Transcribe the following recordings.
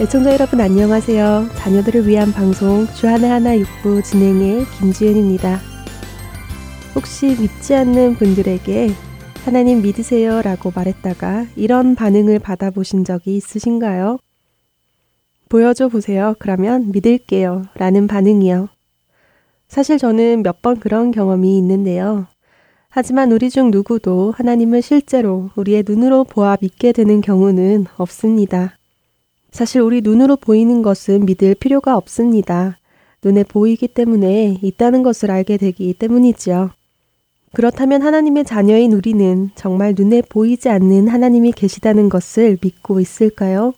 애청자 여러분 안녕하세요. 자녀들을 위한 방송 주하나 하나 육부 진행의 김지은입니다. 혹시 믿지 않는 분들에게 하나님 믿으세요 라고 말했다가 이런 반응을 받아보신 적이 있으신가요? 보여줘 보세요. 그러면 믿을게요. 라는 반응이요. 사실 저는 몇 번 그런 경험이 있는데요. 하지만 우리 중 누구도 하나님을 실제로 우리의 눈으로 보아 믿게 되는 경우는 없습니다. 사실 우리 눈으로 보이는 것은 믿을 필요가 없습니다. 눈에 보이기 때문에 있다는 것을 알게 되기 때문이지요. 그렇다면 하나님의 자녀인 우리는 정말 눈에 보이지 않는 하나님이 계시다는 것을 믿고 있을까요?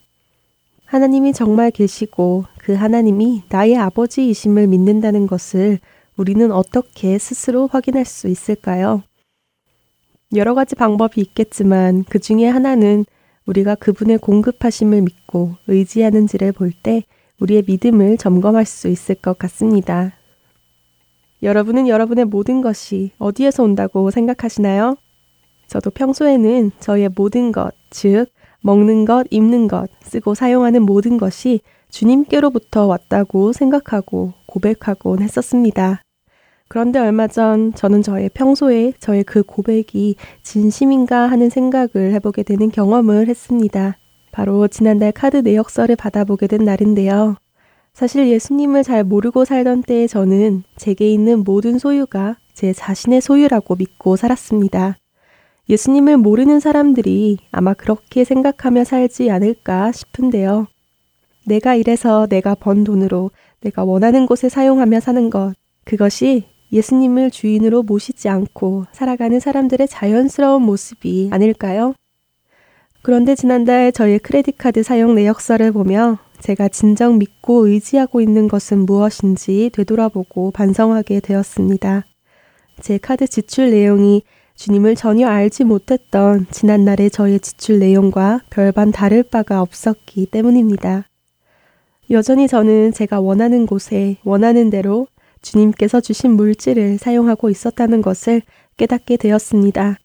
하나님이 정말 계시고 그 하나님이 나의 아버지이심을 믿는다는 것을 우리는 어떻게 스스로 확인할 수 있을까요? 여러 가지 방법이 있겠지만 그 중에 하나는 우리가 그분의 공급하심을 믿고 의지하는지를 볼 때 우리의 믿음을 점검할 수 있을 것 같습니다. 여러분은 여러분의 모든 것이 어디에서 온다고 생각하시나요? 저도 평소에는 저의 모든 것, 즉, 먹는 것, 입는 것, 쓰고 사용하는 모든 것이 주님께로부터 왔다고 생각하고 고백하곤 했었습니다. 그런데 얼마 전 저는 저의 평소에 저의 그 고백이 진심인가 하는 생각을 해보게 되는 경험을 했습니다. 바로 지난달 카드 내역서를 받아보게 된 날인데요. 사실 예수님을 잘 모르고 살던 때에 저는 제게 있는 모든 소유가 제 자신의 소유라고 믿고 살았습니다. 예수님을 모르는 사람들이 아마 그렇게 생각하며 살지 않을까 싶은데요. 내가 이래서 내가 번 돈으로 내가 원하는 곳에 사용하며 사는 것, 그것이 예수님을 주인으로 모시지 않고 살아가는 사람들의 자연스러운 모습이 아닐까요? 그런데 지난달 저의 크레딧 카드 사용 내역서를 보며 제가 진정 믿고 의지하고 있는 것은 무엇인지 되돌아보고 반성하게 되었습니다. 제 카드 지출 내용이 주님을 전혀 알지 못했던 지난날의 저의 지출 내용과 별반 다를 바가 없었기 때문입니다. 여전히 저는 제가 원하는 곳에 원하는 대로 주님께서 주신 물질을 사용하고 있었다는 것을 깨닫게 되었습니다.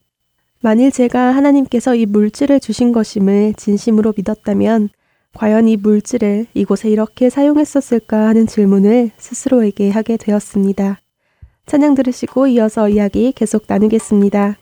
만일 제가 하나님께서 이 물질을 주신 것임을 진심으로 믿었다면 과연 이 물질을 이곳에 이렇게 사용했었을까 하는 질문을 스스로에게 하게 되었습니다. 찬양 들으시고 이어서 이야기 계속 나누겠습니다.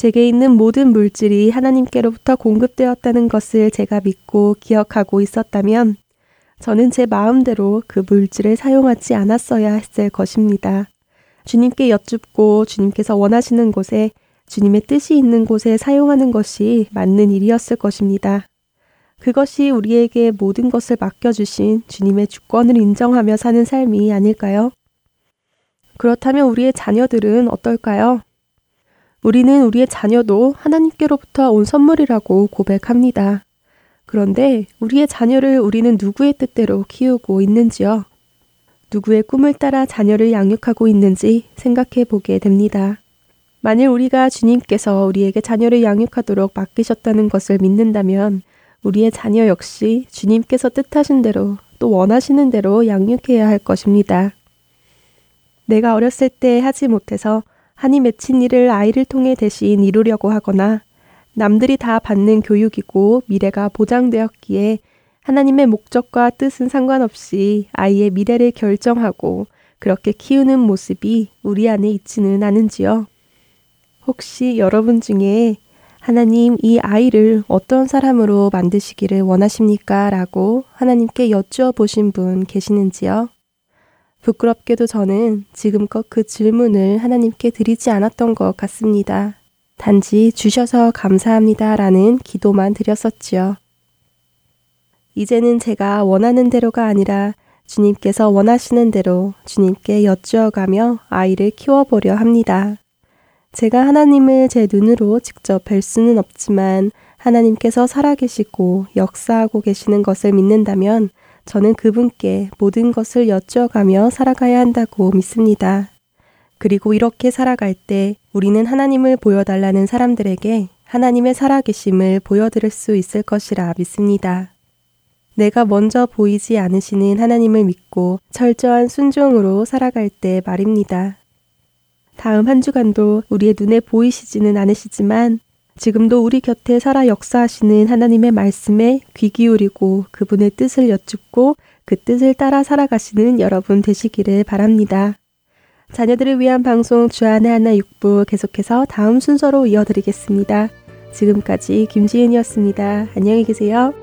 제게 있는 모든 물질이 하나님께로부터 공급되었다는 것을 제가 믿고 기억하고 있었다면 저는 제 마음대로 그 물질을 사용하지 않았어야 했을 것입니다. 주님께 여쭙고 주님께서 원하시는 곳에 주님의 뜻이 있는 곳에 사용하는 것이 맞는 일이었을 것입니다. 그것이 우리에게 모든 것을 맡겨주신 주님의 주권을 인정하며 사는 삶이 아닐까요? 그렇다면 우리의 자녀들은 어떨까요? 우리는 우리의 자녀도 하나님께로부터 온 선물이라고 고백합니다. 그런데 우리의 자녀를 우리는 누구의 뜻대로 키우고 있는지요? 누구의 꿈을 따라 자녀를 양육하고 있는지 생각해 보게 됩니다. 만일 우리가 주님께서 우리에게 자녀를 양육하도록 맡기셨다는 것을 믿는다면 우리의 자녀 역시 주님께서 뜻하신 대로 또 원하시는 대로 양육해야 할 것입니다. 내가 어렸을 때 하지 못해서 한이 맺힌 일을 아이를 통해 대신 이루려고 하거나 남들이 다 받는 교육이고 미래가 보장되었기에 하나님의 목적과 뜻은 상관없이 아이의 미래를 결정하고 그렇게 키우는 모습이 우리 안에 있지는 않은지요. 혹시 여러분 중에 하나님 이 아이를 어떤 사람으로 만드시기를 원하십니까? 라고 하나님께 여쭈어 보신 분 계시는지요? 부끄럽게도 저는 지금껏 그 질문을 하나님께 드리지 않았던 것 같습니다. 단지 주셔서 감사합니다 라는 기도만 드렸었지요. 이제는 제가 원하는 대로가 아니라 주님께서 원하시는 대로 주님께 여쭈어가며 아이를 키워보려 합니다. 제가 하나님을 제 눈으로 직접 뵐 수는 없지만 하나님께서 살아계시고 역사하고 계시는 것을 믿는다면 저는 그분께 모든 것을 여쭈어가며 살아가야 한다고 믿습니다. 그리고 이렇게 살아갈 때 우리는 하나님을 보여달라는 사람들에게 하나님의 살아계심을 보여드릴 수 있을 것이라 믿습니다. 내가 먼저 보이지 않으시는 하나님을 믿고 철저한 순종으로 살아갈 때 말입니다. 다음 한 주간도 우리의 눈에 보이시지는 않으시지만 지금도 우리 곁에 살아 역사하시는 하나님의 말씀에 귀 기울이고 그분의 뜻을 여쭙고 그 뜻을 따라 살아가시는 여러분 되시기를 바랍니다. 자녀들을 위한 방송 주안의 하나 육부 계속해서 다음 순서로 이어드리겠습니다. 지금까지 김지은이었습니다. 안녕히 계세요.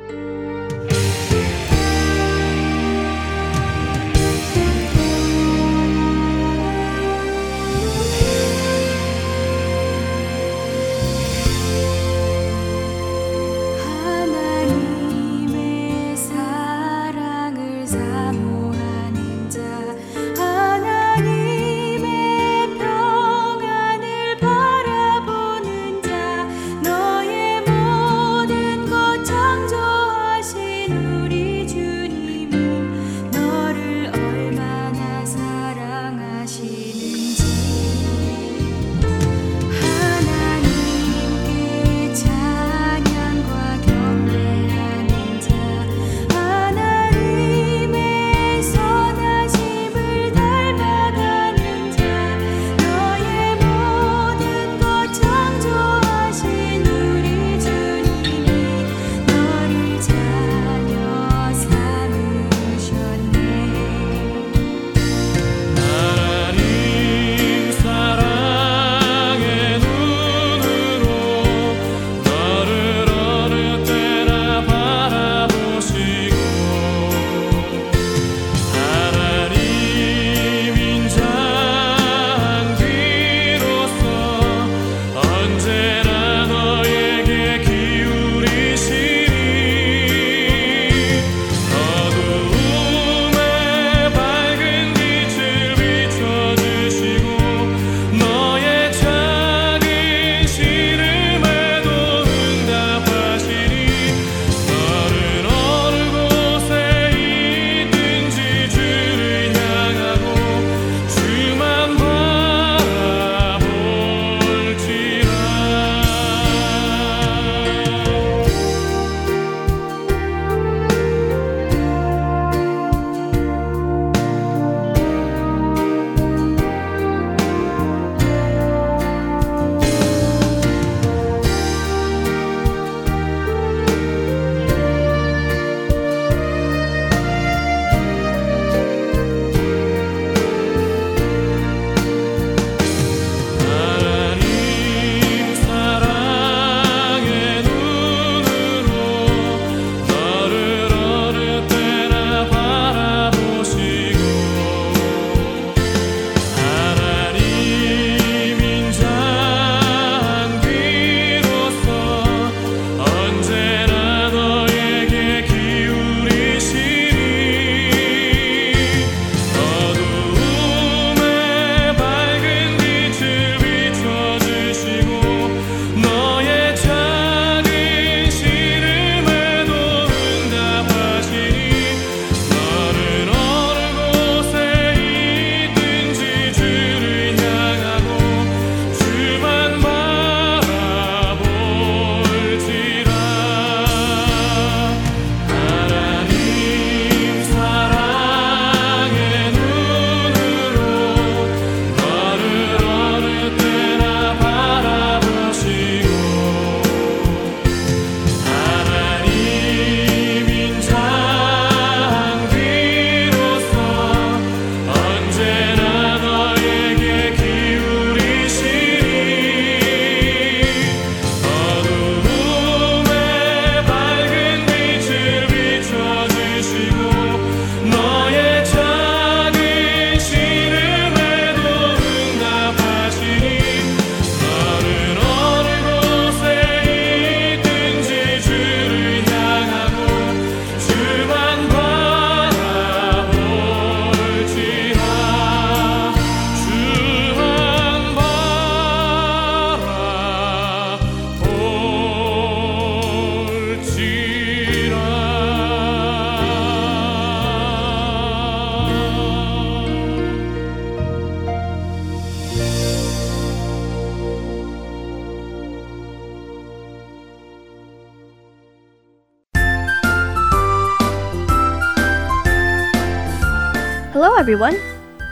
Everyone.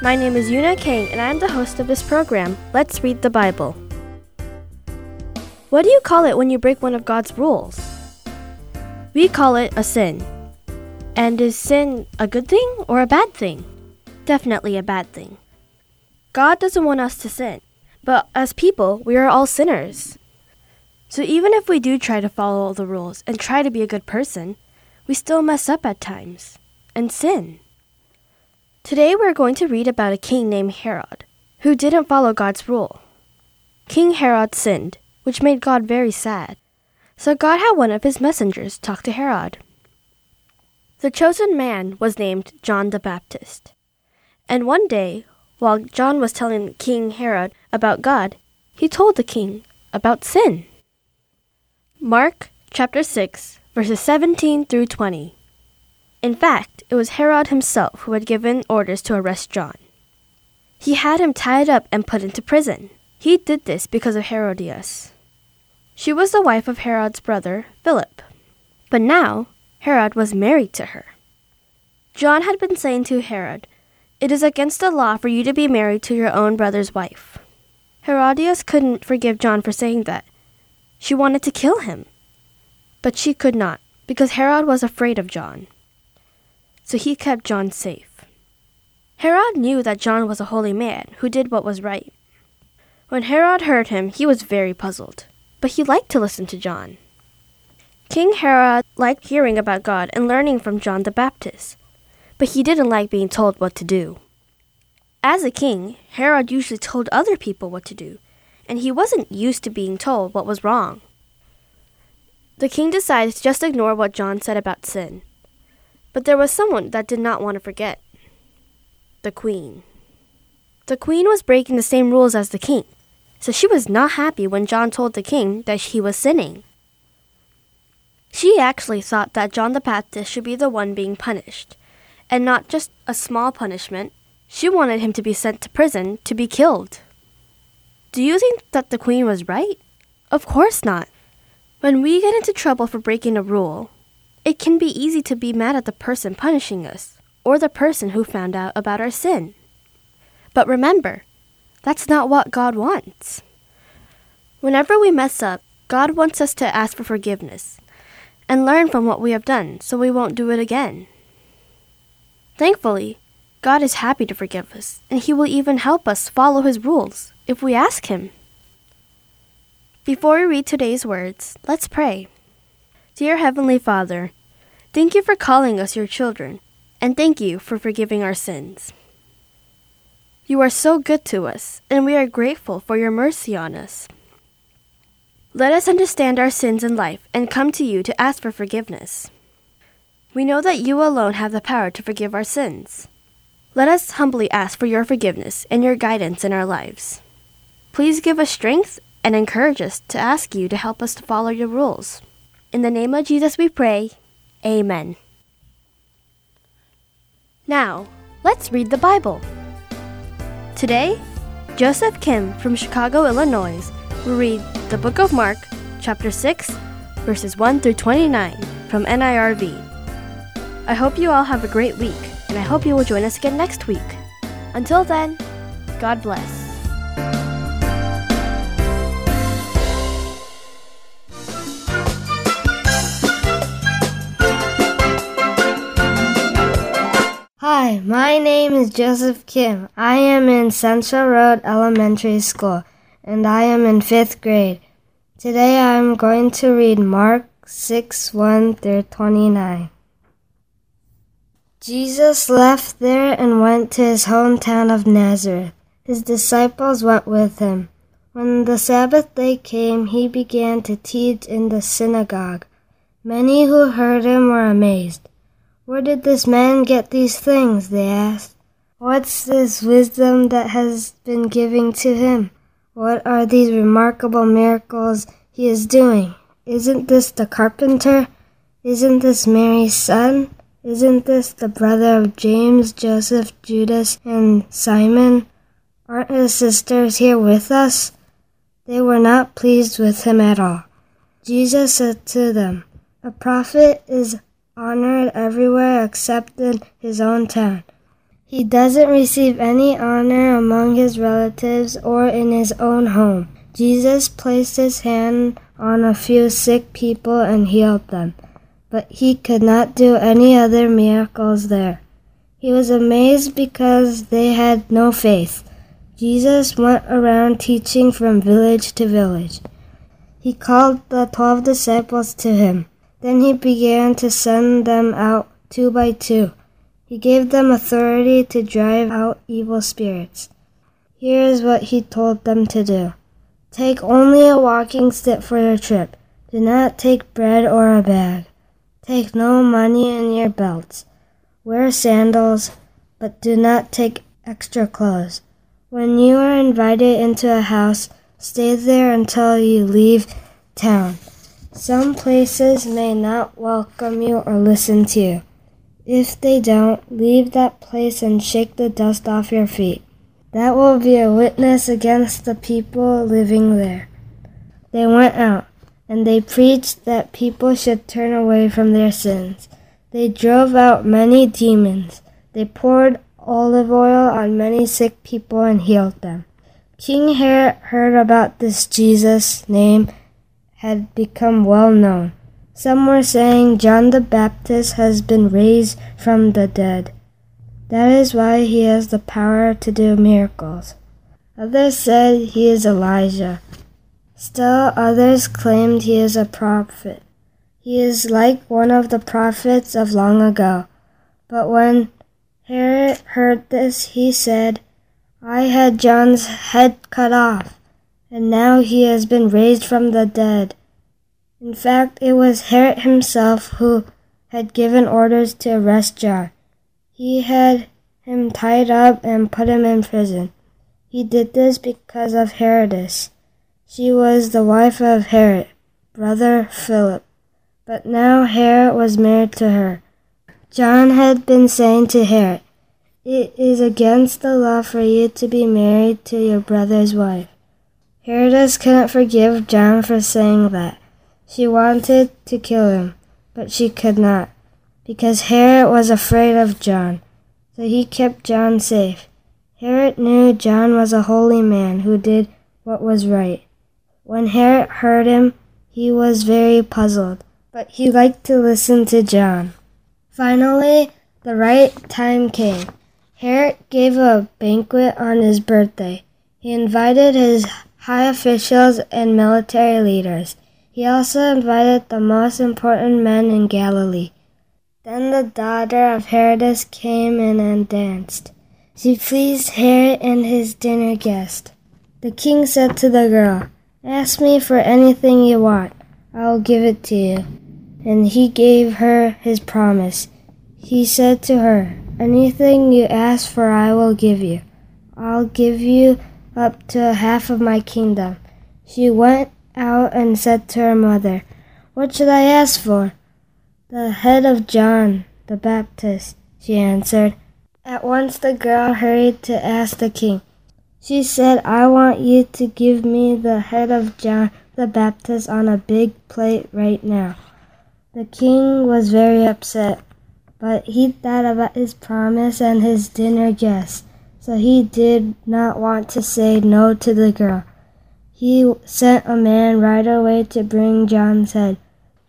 My name is Yuna Kang, and I'm the host of this program, Let's Read the Bible. What do you call it when you break one of God's rules? We call it a sin. And is sin a good thing or a bad thing? Definitely a bad thing. God doesn't want us to sin, but as people, we are all sinners. So even if we do try to follow all the rules and try to be a good person, we still mess up at times and sin. Today we're going to read about a king named Herod who didn't follow God's rule. King Herod sinned, which made God very sad. So God had one of his messengers talk to Herod. The chosen man was named John the Baptist. And one day, while John was telling King Herod about God, he told the king about sin. Mark chapter 6, verses 17 through 20. In fact, it was Herod himself who had given orders to arrest John. He had him tied up and put into prison. He did this because of Herodias. She was the wife of Herod's brother, Philip. But now, Herod was married to her. John had been saying to Herod, It is against the law for you to be married to your own brother's wife. Herodias couldn't forgive John for saying that. She wanted to kill him. But she could not, because Herod was afraid of John. So he kept John safe. Herod knew that John was a holy man who did what was right. When Herod heard him, he was very puzzled, but he liked to listen to John. King Herod liked hearing about God and learning from John the Baptist, but he didn't like being told what to do. As a king, Herod usually told other people what to do, and he wasn't used to being told what was wrong. The king decided to just ignore what John said about sin. But there was someone that did not want to forget the queen. The queen was breaking the same rules as the king, so she was not happy when John told the king that he was sinning. She actually thought that John the Baptist should be the one being punished, and not just a small punishment. She wanted him to be sent to prison to be killed. Do you think that the queen was right? Of course not. When we get into trouble for breaking a rule, it can be easy to be mad at the person punishing us or the person who found out about our sin. But remember, that's not what God wants. Whenever we mess up, God wants us to ask for forgiveness and learn from what we have done so we won't do it again. Thankfully, God is happy to forgive us, and He will even help us follow His rules if we ask Him. Before we read today's words, let's pray. Dear Heavenly Father, thank you for calling us your children and thank you for forgiving our sins. You are so good to us, and we are grateful for your mercy on us. Let us understand our sins in life and come to you to ask for forgiveness. We know that you alone have the power to forgive our sins. Let us humbly ask for your forgiveness and your guidance in our lives. Please give us strength and encourage us to ask you to help us to follow your rules. In the name of Jesus we pray. Amen. Now, let's read the Bible. Today, Joseph Kim from Chicago, Illinois, will read the book of Mark, chapter 6, verses 1 through 29 from NIRV. I hope you all have a great week, and I hope you will join us again next week. Until then, God bless. Hi, my name is Joseph Kim. I am in Central Road Elementary School and I am in fifth grade. Today I am going to read Mark 6 1 through 29. Jesus left there and went to his hometown of Nazareth. His disciples went with him. When the Sabbath day came, he began to teach in the synagogue. Many who heard him were amazed. Where did this man get these things? they asked. What's this wisdom that has been given to him? What are these remarkable miracles he is doing? Isn't this the carpenter? Isn't this Mary's son? Isn't this the brother of James, Joseph, Judas, and Simon? Aren't his sisters here with us? They were not pleased with him at all. Jesus said to them, A prophet is honored everywhere except in his own town. He doesn't receive any honor among his relatives or in his own home. Jesus placed his hand on a few sick people and healed them, but he could not do any other miracles there. He was amazed because they had no faith. Jesus went around teaching from village to village. He called the twelve disciples to him. Then he began to send them out two by two. He gave them authority to drive out evil spirits. Here is what he told them to do Take only a walking stick for your trip. Do not take bread or a bag. Take no money in your belts. Wear sandals, but do not take extra clothes. When you are invited into a house, stay there until you leave town. Some places may not welcome you or listen to you. If they don't, leave that place and shake the dust off your feet. That will be a witness against the people living there. They went out, and they preached that people should turn away from their sins. They drove out many demons. They poured olive oil on many sick people and healed them. King Herod heard about this Jesus name had become well known. Some were saying John the Baptist has been raised from the dead. That is why he has the power to do miracles. Others said he is Elijah. Still others claimed he is a prophet. He is like one of the prophets of long ago. But when Herod heard this, he said, I had John's head cut off, and now he has been raised from the dead. In fact, it was Herod himself who had given orders to arrest John. He had him tied up and put him in prison. He did this because of Herodias. She was the wife of Herod, brother Philip. But now Herod was married to her. John had been saying to Herod, It is against the law for you to be married to your brother's wife. Herodias couldn't forgive John for saying that. She wanted to kill him, but she could not, because Herod was afraid of John, so he kept John safe. Herod knew John was a holy man who did what was right. When Herod heard him, he was very puzzled, but he liked to listen to John. Finally, the right time came. Herod gave a banquet on his birthday. He invited his high officials and military leaders. He also invited the most important men in Galilee. Then the daughter of Herodias came in and danced. She pleased Herod and his dinner guest. The king said to the girl, Ask me for anything you want. I will give it to you and he gave her his promise. He said to her, Anything you ask for, I will give you. I'll give you up to half of my kingdom. She went out and said to her mother, What should I ask for? The head of John the Baptist, she answered. At once the girl hurried to ask the king. She said, I want you to give me the head of John the Baptist on a big plate right now. The king was very upset, but he thought about his promise and his dinner guests, so he did not want to say no to the girl. He sent a man right away to bring John's head.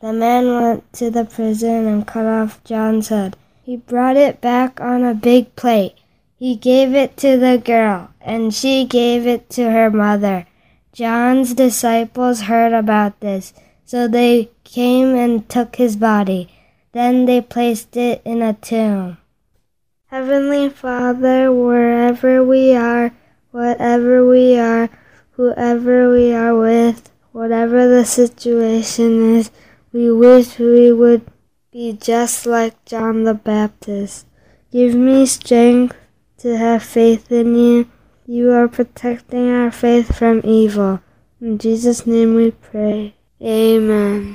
The man went to the prison and cut off John's head. He brought it back on a big plate. He gave it to the girl, and she gave it to her mother. John's disciples heard about this. So they came and took his body. Then they placed it in a tomb. Heavenly Father, wherever we are, whatever we are, whoever we are with, whatever the situation is, we wish we would be just like John the Baptist. Give me strength to have faith in you. You are protecting our faith from evil. In Jesus' name we pray. Amen.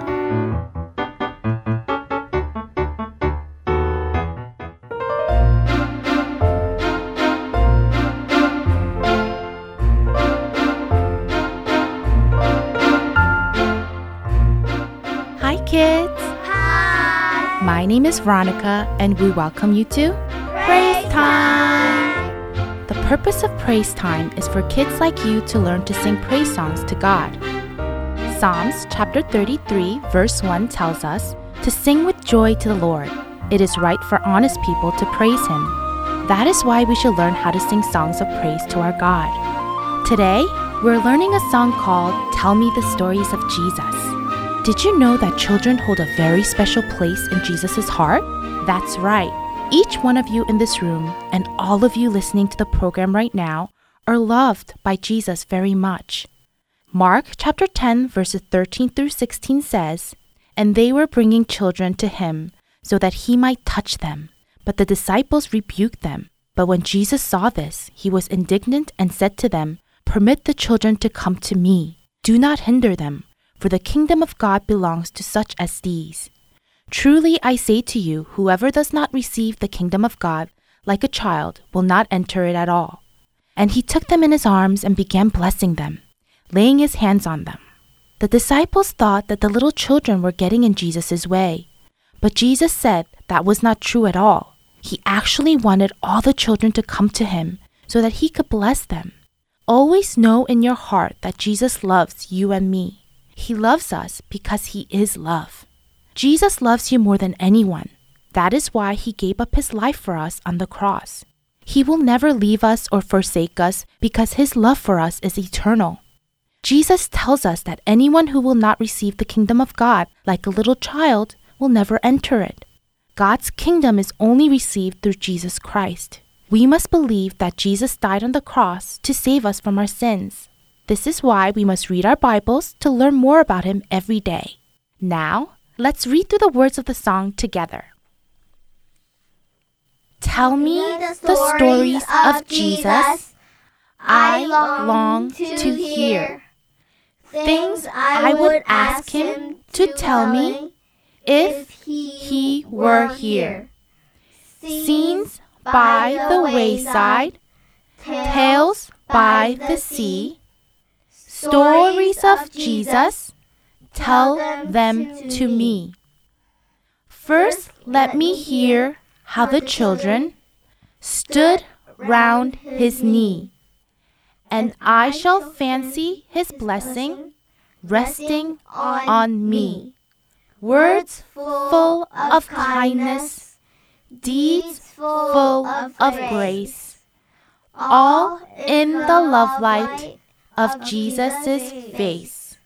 Name is Veronica, and we welcome you to Praise Time. The purpose of Praise Time is for kids like you to learn to sing praise songs to God. Psalms chapter 33, verse 1 tells us to sing with joy to the Lord. It is right for honest people to praise Him. That is why we should learn how to sing songs of praise to our God. Today, we're learning a song called Tell Me the Stories of Jesus. Did you know that children hold a very special place in Jesus' heart? That's right. Each one of you in this room and all of you listening to the program right now are loved by Jesus very much. Mark chapter 10, verses 13 through 16 says, And they were bringing children to him so that he might touch them. But the disciples rebuked them. But when Jesus saw this, he was indignant and said to them, Permit the children to come to me. Do not hinder them for the kingdom of God belongs to such as these. Truly I say to you, whoever does not receive the kingdom of God like a child will not enter it at all. And he took them in his arms and began blessing them, laying his hands on them. The disciples thought that the little children were getting in Jesus' way. But Jesus said that was not true at all. He actually wanted all the children to come to him so that he could bless them. Always know in your heart that Jesus loves you and me. He loves us because He is love. Jesus loves you more than anyone. That is why He gave up His life for us on the cross. He will never leave us or forsake us because His love for us is eternal. Jesus tells us that anyone who will not receive the kingdom of God like a little child will never enter it. God's kingdom is only received through Jesus Christ. We must believe that Jesus died on the cross to save us from our sins. This is why we must read our Bibles to learn more about Him every day. Now, let's read through the words of the song together. Tell me the stories of Jesus I long to hear. Things I would ask Him to tell me if He were here. Scenes by the wayside, tales by the sea stories of Jesus, tell them to me. First, let me hear how the children stood round his knee, and I shall fancy his blessing resting on me. Words full of kindness, deeds full of grace, all in the love light of Jesus' face.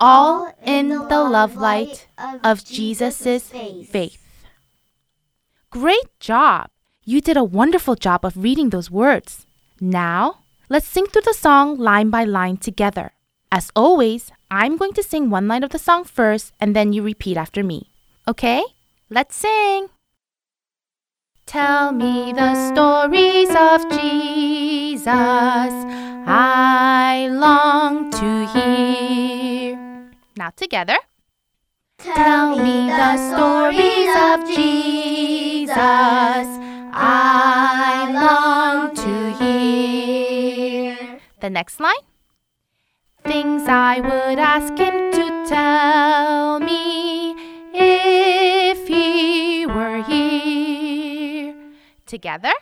All in the love light of Jesus' faith. Great job! You did a wonderful job of reading those words. Now, let's sing through the song line by line together. As always, I'm going to sing one line of the song first and then you repeat after me. Okay? Let's sing! Tell me the stories of Jesus I long to hear. Now together. Tell me the stories of Jesus I long to hear. The next line. Things I would ask him to tell me if he were here. Together.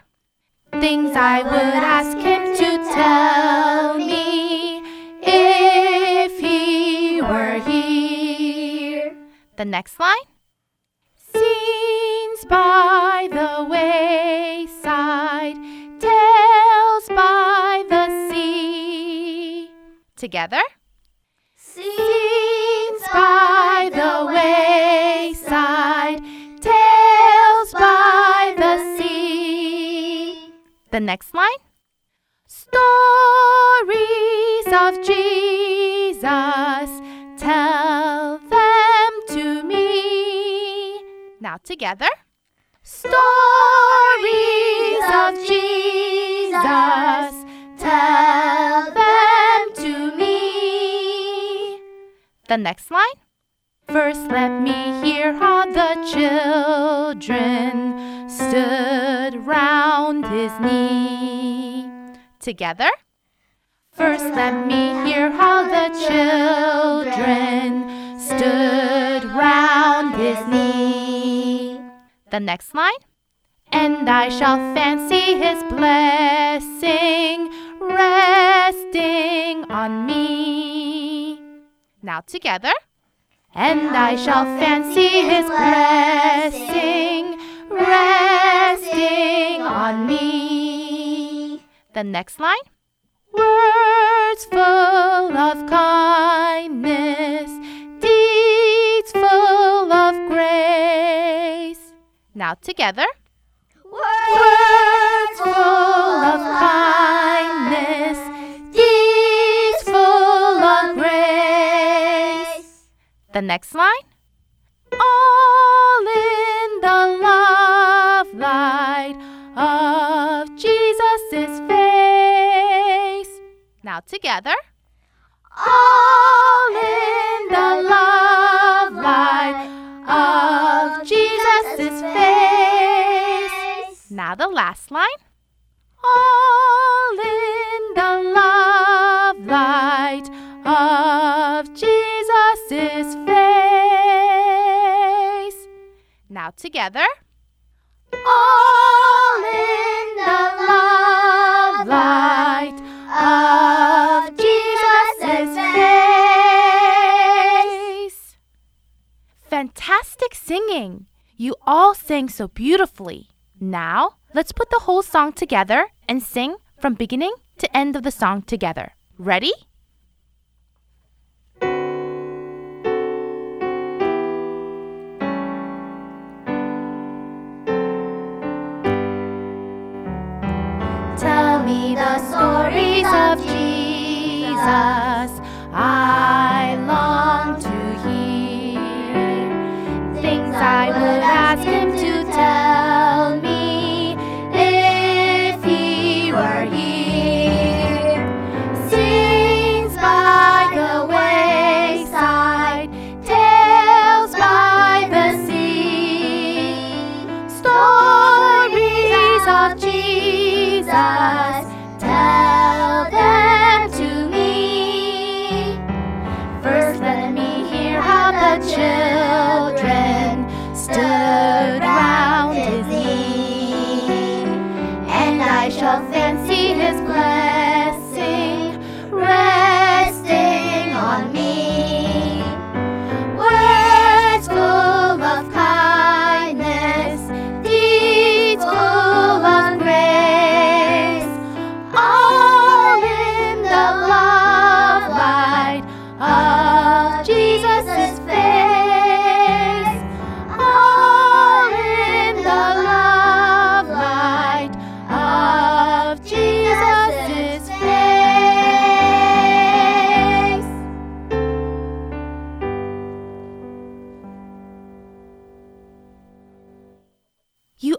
Things I would ask him to tell me if he were here. The next line. Scenes by the wayside, tales by the sea. Together. Scenes by the wayside, The next line Stories of Jesus, tell them to me. Now together. Stories of Jesus, tell them to me. The next line. First, let me hear how the children stood round his knee. Together. First, let me hear how the children stood round his knee. The next line. And I shall fancy his blessing resting on me. Now together. And I shall fancy his blessing resting on me. The next line. Words full of kindness, deeds full of grace. Now together. Words full of kindness, deeds full of grace. The next line. All in the love light of Jesus' face. Now together. All in the love light of Jesus' face. Now the last line. All in the love light of Jesus' face. Now together. Fantastic singing! You all sang so beautifully. Now, let's put the whole song together and sing from beginning to end of the song together. Ready? Of Jesus. I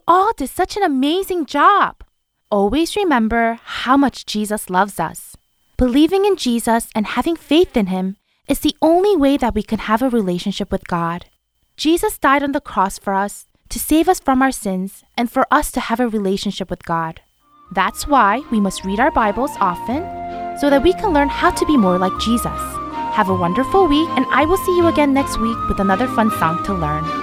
all did such an amazing job. Always remember how much Jesus loves us. Believing in Jesus and having faith in Him is the only way that we can have a relationship with God. Jesus died on the cross for us to save us from our sins and for us to have a relationship with God. That's why we must read our Bibles often so that we can learn how to be more like Jesus. Have a wonderful week, and I will see you again next week with another fun song to learn.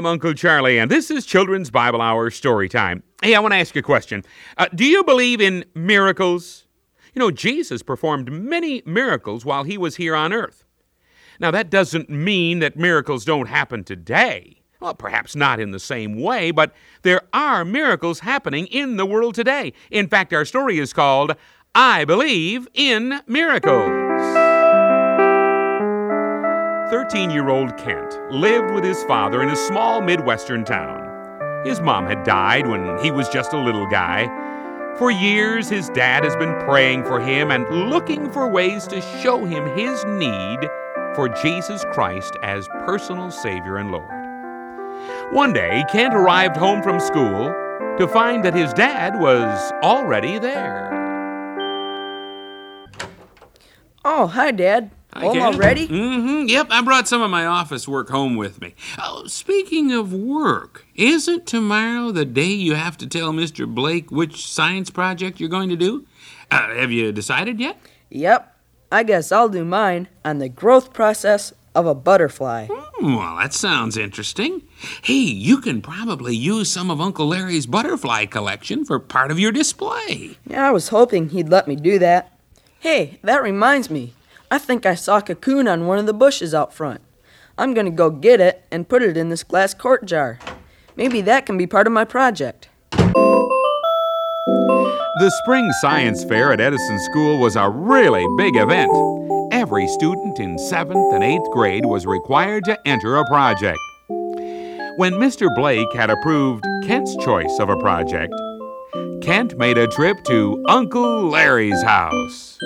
I'm Uncle Charlie, and this is Children's Bible Hour Story Time. Hey, I want to ask you a question. Uh, do you believe in miracles? You know, Jesus performed many miracles while he was here on earth. Now, that doesn't mean that miracles don't happen today. Well, perhaps not in the same way, but there are miracles happening in the world today. In fact, our story is called I Believe in Miracles. 13 year old Kent lived with his father in a small Midwestern town. His mom had died when he was just a little guy. For years, his dad has been praying for him and looking for ways to show him his need for Jesus Christ as personal Savior and Lord. One day, Kent arrived home from school to find that his dad was already there. Oh, hi, Dad. Home already? Mm-hmm. Yep, I brought some of my office work home with me. Oh, speaking of work, isn't tomorrow the day you have to tell Mr. Blake which science project you're going to do? Uh, have you decided yet? Yep. I guess I'll do mine on the growth process of a butterfly. Hmm, Well, that sounds interesting. Hey, you can probably use some of Uncle Larry's butterfly collection for part of your display. Yeah, I was hoping he'd let me do that. Hey, that reminds me. I think I saw a cocoon on one of the bushes out front. I'm gonna go get it and put it in this glass quart jar. Maybe that can be part of my project. The spring science fair at Edison School was a really big event. Every student in 7th and 8th grade was required to enter a project. When Mr. Blake had approved Kent's choice of a project, Kent made a trip to Uncle Larry's house.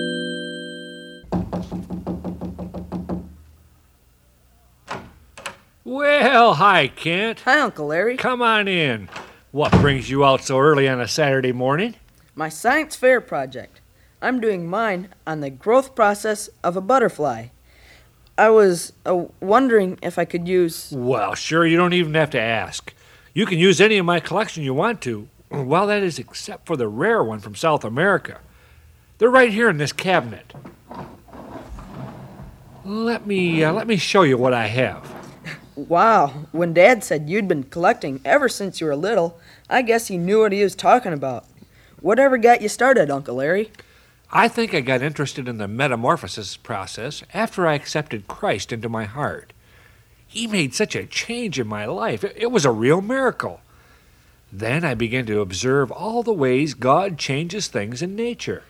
Well, hi, Kent. Hi, Uncle Larry. Come on in. What brings you out so early on a Saturday morning? My science fair project. I'm doing mine on the growth process of a butterfly. I was uh, wondering if I could use. Well, sure, you don't even have to ask. You can use any of my collection you want to. Well, that is except for the rare one from South America. They're right here in this cabinet. Let me uh, let me show you what I have. Wow, when Dad said you'd been collecting ever since you were little, I guess he knew what he was talking about. Whatever got you started, Uncle Larry? I think I got interested in the metamorphosis process after I accepted Christ into my heart. He made such a change in my life. It, it was a real miracle. Then I began to observe all the ways God changes things in nature.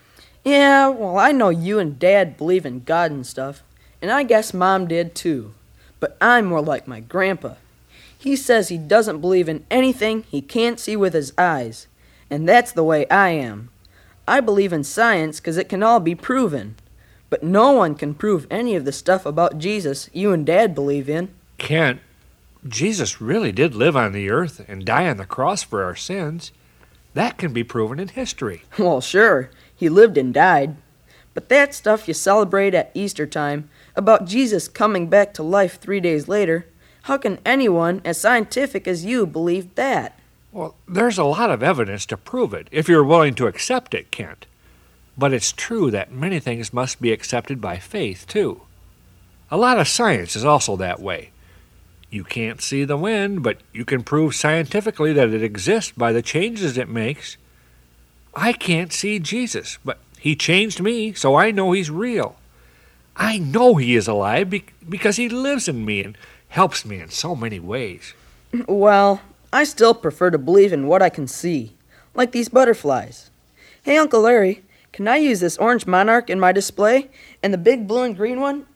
Yeah, well, I know you and Dad believe in God and stuff, and I guess Mom did too. But I'm more like my grandpa. He says he doesn't believe in anything he can't see with his eyes, and that's the way I am. I believe in science 'cause it can all be proven. But no one can prove any of the stuff about Jesus you and Dad believe in. Kent, Jesus really did live on the earth and die on the cross for our sins. That can be proven in history. Well, sure, he lived and died. But that stuff you celebrate at Easter time, about Jesus coming back to life three days later, how can anyone as scientific as you believe that? Well, there's a lot of evidence to prove it if you're willing to accept it, Kent. But it's true that many things must be accepted by faith, too. A lot of science is also that way. You can't see the wind, but you can prove scientifically that it exists by the changes it makes. I can't see Jesus, but he changed me, so I know he's real. I know he is alive be- because he lives in me and helps me in so many ways. Well, I still prefer to believe in what I can see, like these butterflies. Hey, Uncle Larry, can I use this orange monarch in my display and the big blue and green one?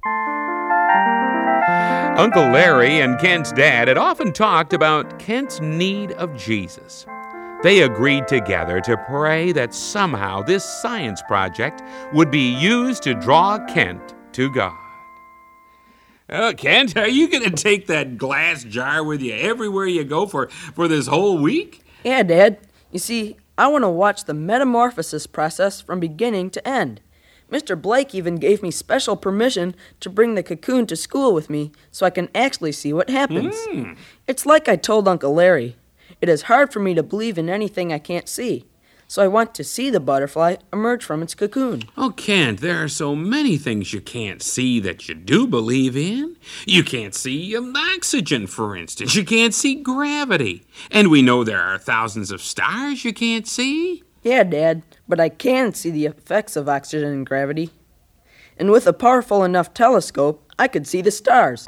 Uncle Larry and Kent's dad had often talked about Kent's need of Jesus. They agreed together to pray that somehow this science project would be used to draw Kent to God. Oh, Kent, are you going to take that glass jar with you everywhere you go for, for this whole week? Yeah, Dad. You see, I want to watch the metamorphosis process from beginning to end. Mr. Blake even gave me special permission to bring the cocoon to school with me so I can actually see what happens. Mm. It's like I told Uncle Larry. It is hard for me to believe in anything I can't see. So I want to see the butterfly emerge from its cocoon. Oh, Kent, there are so many things you can't see that you do believe in. You can't see um, oxygen, for instance. You can't see gravity. And we know there are thousands of stars you can't see. Yeah, Dad, but I can see the effects of oxygen and gravity. And with a powerful enough telescope, I could see the stars.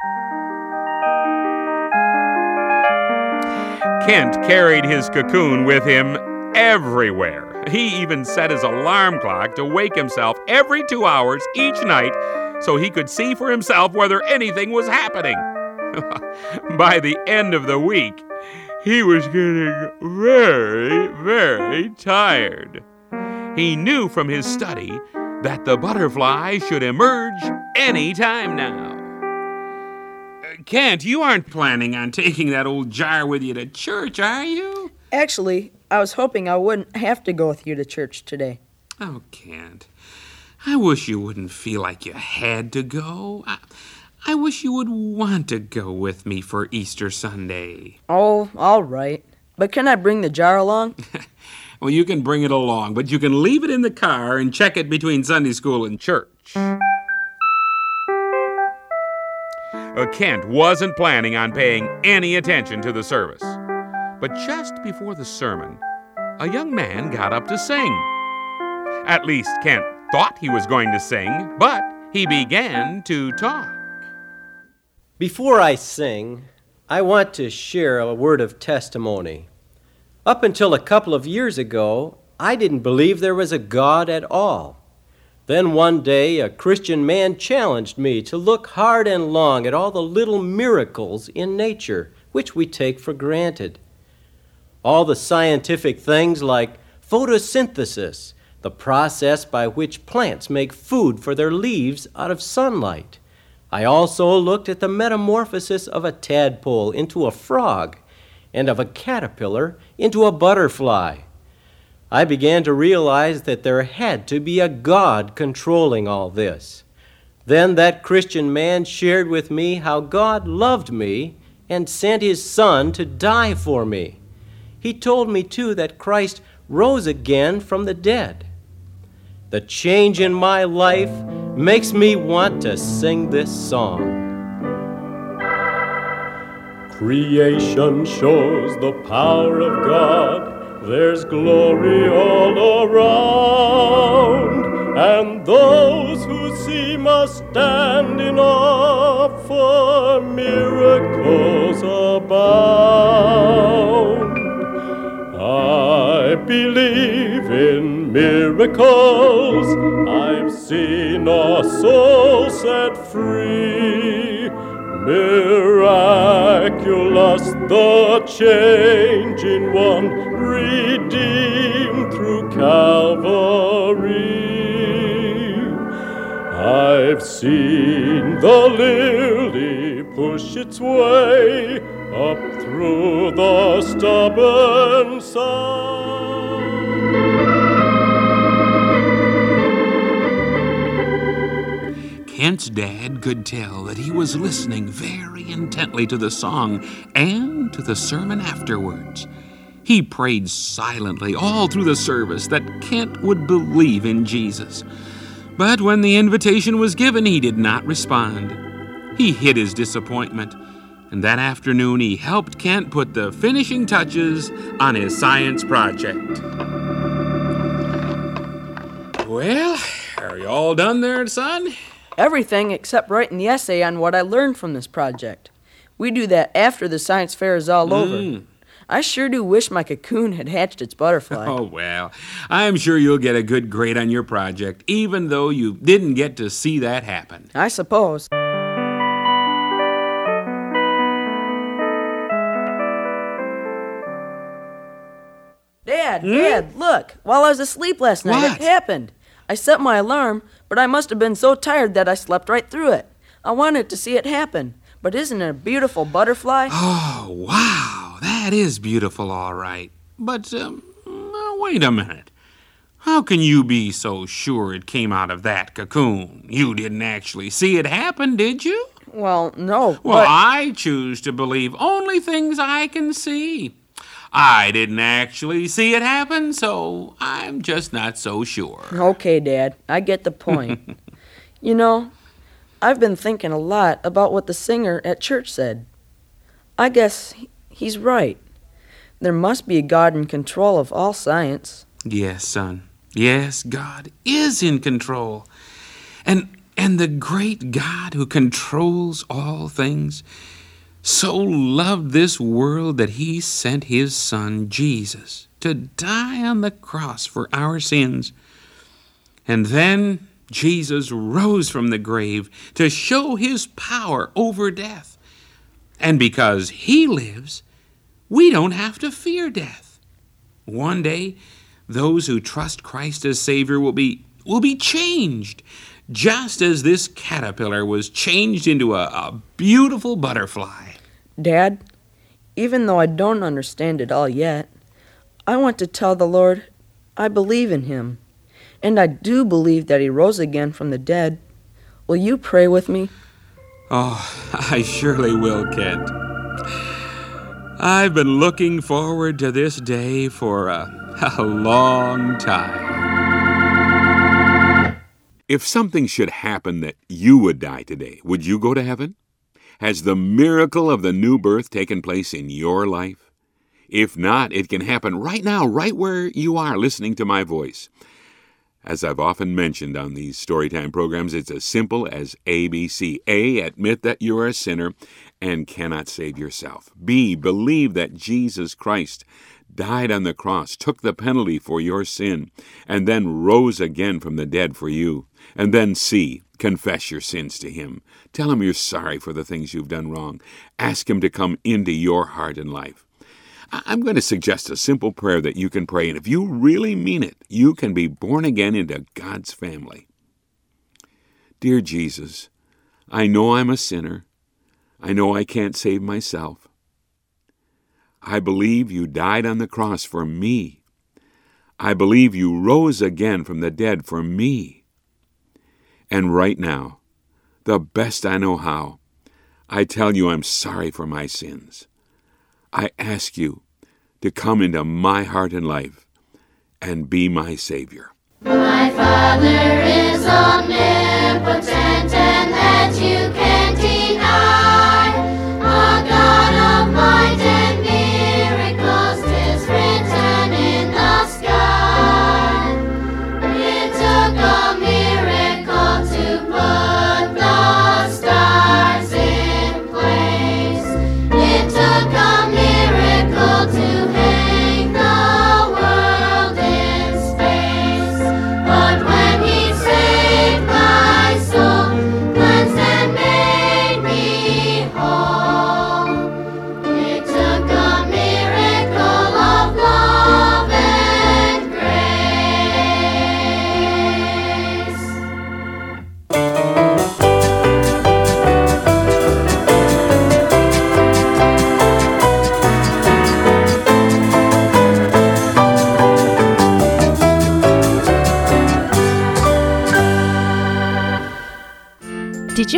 Kent carried his cocoon with him everywhere. He even set his alarm clock to wake himself every two hours each night so he could see for himself whether anything was happening. By the end of the week, he was getting very, very tired. He knew from his study that the butterfly should emerge any time now. Kent, you aren't planning on taking that old jar with you to church, are you? Actually, I was hoping I wouldn't have to go with you to church today. Oh, Kent. I wish you wouldn't feel like you had to go. I, I wish you would want to go with me for Easter Sunday. Oh, all right. But can I bring the jar along? Well, you can bring it along, but you can leave it in the car and check it between Sunday school and church. Uh, Kent wasn't planning on paying any attention to the service. But just before the sermon, a young man got up to sing. At least Kent thought he was going to sing, but he began to talk. Before I sing, I want to share a word of testimony. Up until a couple of years ago, I didn't believe there was a God at all. Then one day, a Christian man challenged me to look hard and long at all the little miracles in nature which we take for granted. All the scientific things like photosynthesis, the process by which plants make food for their leaves out of sunlight. I also looked at the metamorphosis of a tadpole into a frog and of a caterpillar into a butterfly. I began to realize that there had to be a God controlling all this. Then that Christian man shared with me how God loved me and sent his Son to die for me. He told me, too, that Christ rose again from the dead. The change in my life makes me want to sing this song. Creation shows the power of God. There's glory all around, and those who see must stand in awe, for miracles abound. Believe in miracles. I've seen a soul set free. Miraculous the change in one redeemed through Calvary. I've seen the lily push its way up through the stubborn Kent's dad could tell that he was listening very intently to the song and to the sermon afterwards. He prayed silently all through the service that Kent would believe in Jesus. But when the invitation was given, he did not respond. He hid his disappointment, and that afternoon he helped Kent put the finishing touches on his science project. Well, are you all done there, son? Everything except writing the essay on what I learned from this project. We do that after the science fair is all mm. over. Hmm. I sure do wish my cocoon had hatched its butterfly. Oh, well, I'm sure you'll get a good grade on your project, even though you didn't get to see that happen. I suppose. Dad, hmm? Dad, look. While I was asleep last night, what? it happened. I set my alarm, but I must have been so tired that I slept right through it. I wanted to see it happen. But isn't it a beautiful butterfly? Oh, wow. That is beautiful, all right. But, um, uh, wait a minute. How can you be so sure it came out of that cocoon? You didn't actually see it happen, did you? Well, no. Well, but I choose to believe only things I can see. I didn't actually see it happen, so I'm just not so sure. Okay, Dad, I get the point. you know, I've been thinking a lot about what the singer at church said. I guess he's right. There must be a God in control of all science. Yes, son. Yes, God is in control. And and the great God who controls all things so loved this world that he sent his son Jesus to die on the cross for our sins. And then Jesus rose from the grave to show his power over death. And because he lives, we don't have to fear death. One day, those who trust Christ as Savior will be will be changed, just as this caterpillar was changed into a, a beautiful butterfly. Dad, even though I don't understand it all yet, I want to tell the Lord I believe in him. And I do believe that he rose again from the dead. Will you pray with me? Oh, I surely will, Kent. I've been looking forward to this day for a, a long time. If something should happen that you would die today, would you go to heaven? Has the miracle of the new birth taken place in your life? If not, it can happen right now, right where you are listening to my voice. As I've often mentioned on these Storytime programs, it's as simple as ABC. A. Admit that you are a sinner and cannot save yourself. B. Believe that Jesus Christ died on the cross, took the penalty for your sin, and then rose again from the dead for you. And then C. Confess your sins to Him. Tell Him you're sorry for the things you've done wrong. Ask Him to come into your heart and life. I'm going to suggest a simple prayer that you can pray, and if you really mean it, you can be born again into God's family. Dear Jesus, I know I'm a sinner. I know I can't save myself. I believe you died on the cross for me. I believe you rose again from the dead for me. And right now, the best I know how, I tell you I'm sorry for my sins. I ask you to come into my heart and life and be my Savior. My Father is omnipotent, and that you can't